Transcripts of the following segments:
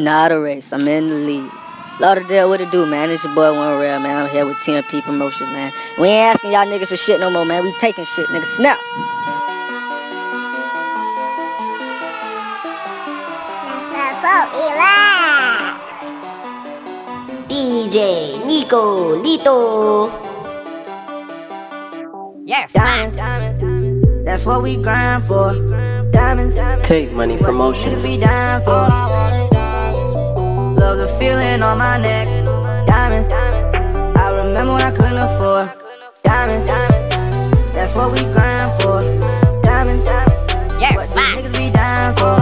Not a race. I'm in the lead. Lauderdale, what it do, man? It's your boy One Real, man. I'm here with TMP Promotions, man. We ain't asking y'all niggas for shit no more, man. We taking shit, nigga. Snap. DJ Nico Lito. Yeah, diamonds. That's what we grind for. Diamonds. Take money promotions. Be dying for. Love the feeling on my neck. Diamonds. I remember when I couldn't afford. Diamonds. That's what we grind for. Diamonds. Yeah, what these niggas be dying for.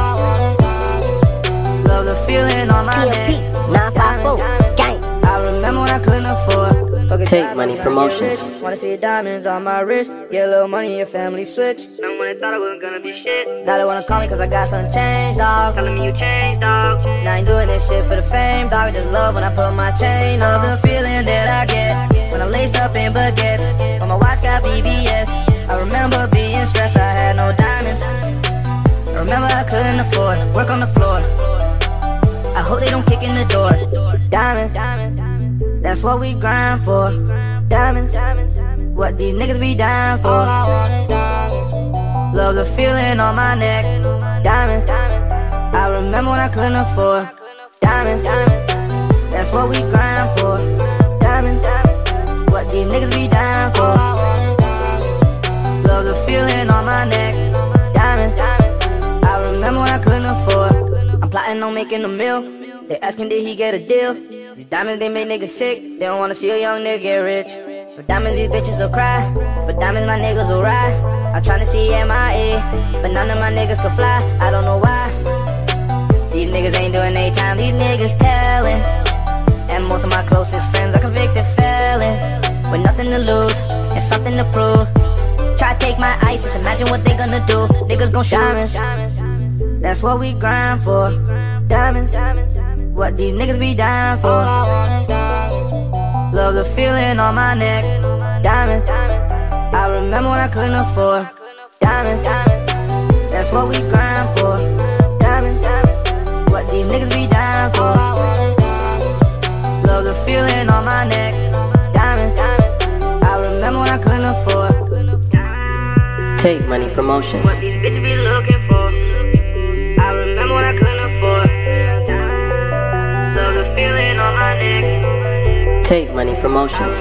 Love the feeling on my neck. TMP 954 gang. I remember when I couldn't afford. Fucking Take money promotions. Wanna see diamonds on my wrist. Get a little money, your family switch. Remember when I thought I wasn't gonna be shit? Now they wanna call me cause I got some change, dog. Telling me you changed, dog. Now I ain't doing this shit for the fame, dog. I just love when I put my chain on. The feeling that I get when I'm laced up in baguettes. When my watch got VVS. I remember being stressed, I had no diamonds. I remember I couldn't afford work on the floor. I hope they don't kick in the door. Diamonds, that's what we grind for. Diamonds, what these niggas be dying for. Love the feeling on my neck. Diamonds. I remember when I couldn't afford diamonds. That's what we grind for. Diamonds. What these niggas be dying for. Love the feeling on my neck. Diamonds. I remember when I couldn't afford. I'm plotting on making a meal. They asking did he get a deal. These diamonds they make niggas sick. They don't wanna see a young nigga get rich. For diamonds these bitches will cry. For diamonds my niggas will ride. I'm trying to see MIA, but none of my niggas can fly. I don't know why. These niggas ain't doing they time, these niggas telling. And most of my closest friends are convicted felons. With nothing to lose and something to prove. Try to take my ice, just imagine what they gonna do. Niggas gon' me. That's what we grind for. Diamonds. What these niggas be dying for. Love the feeling on my neck. Diamonds. I remember when I couldn't afford. Diamonds. That's what we grind for. Neck. Diamonds. I remember when I couldn't afford. Take money promotions. What these bitches be looking for. I remember when I couldn't afford. Love the feeling on my neck. Take money promotions.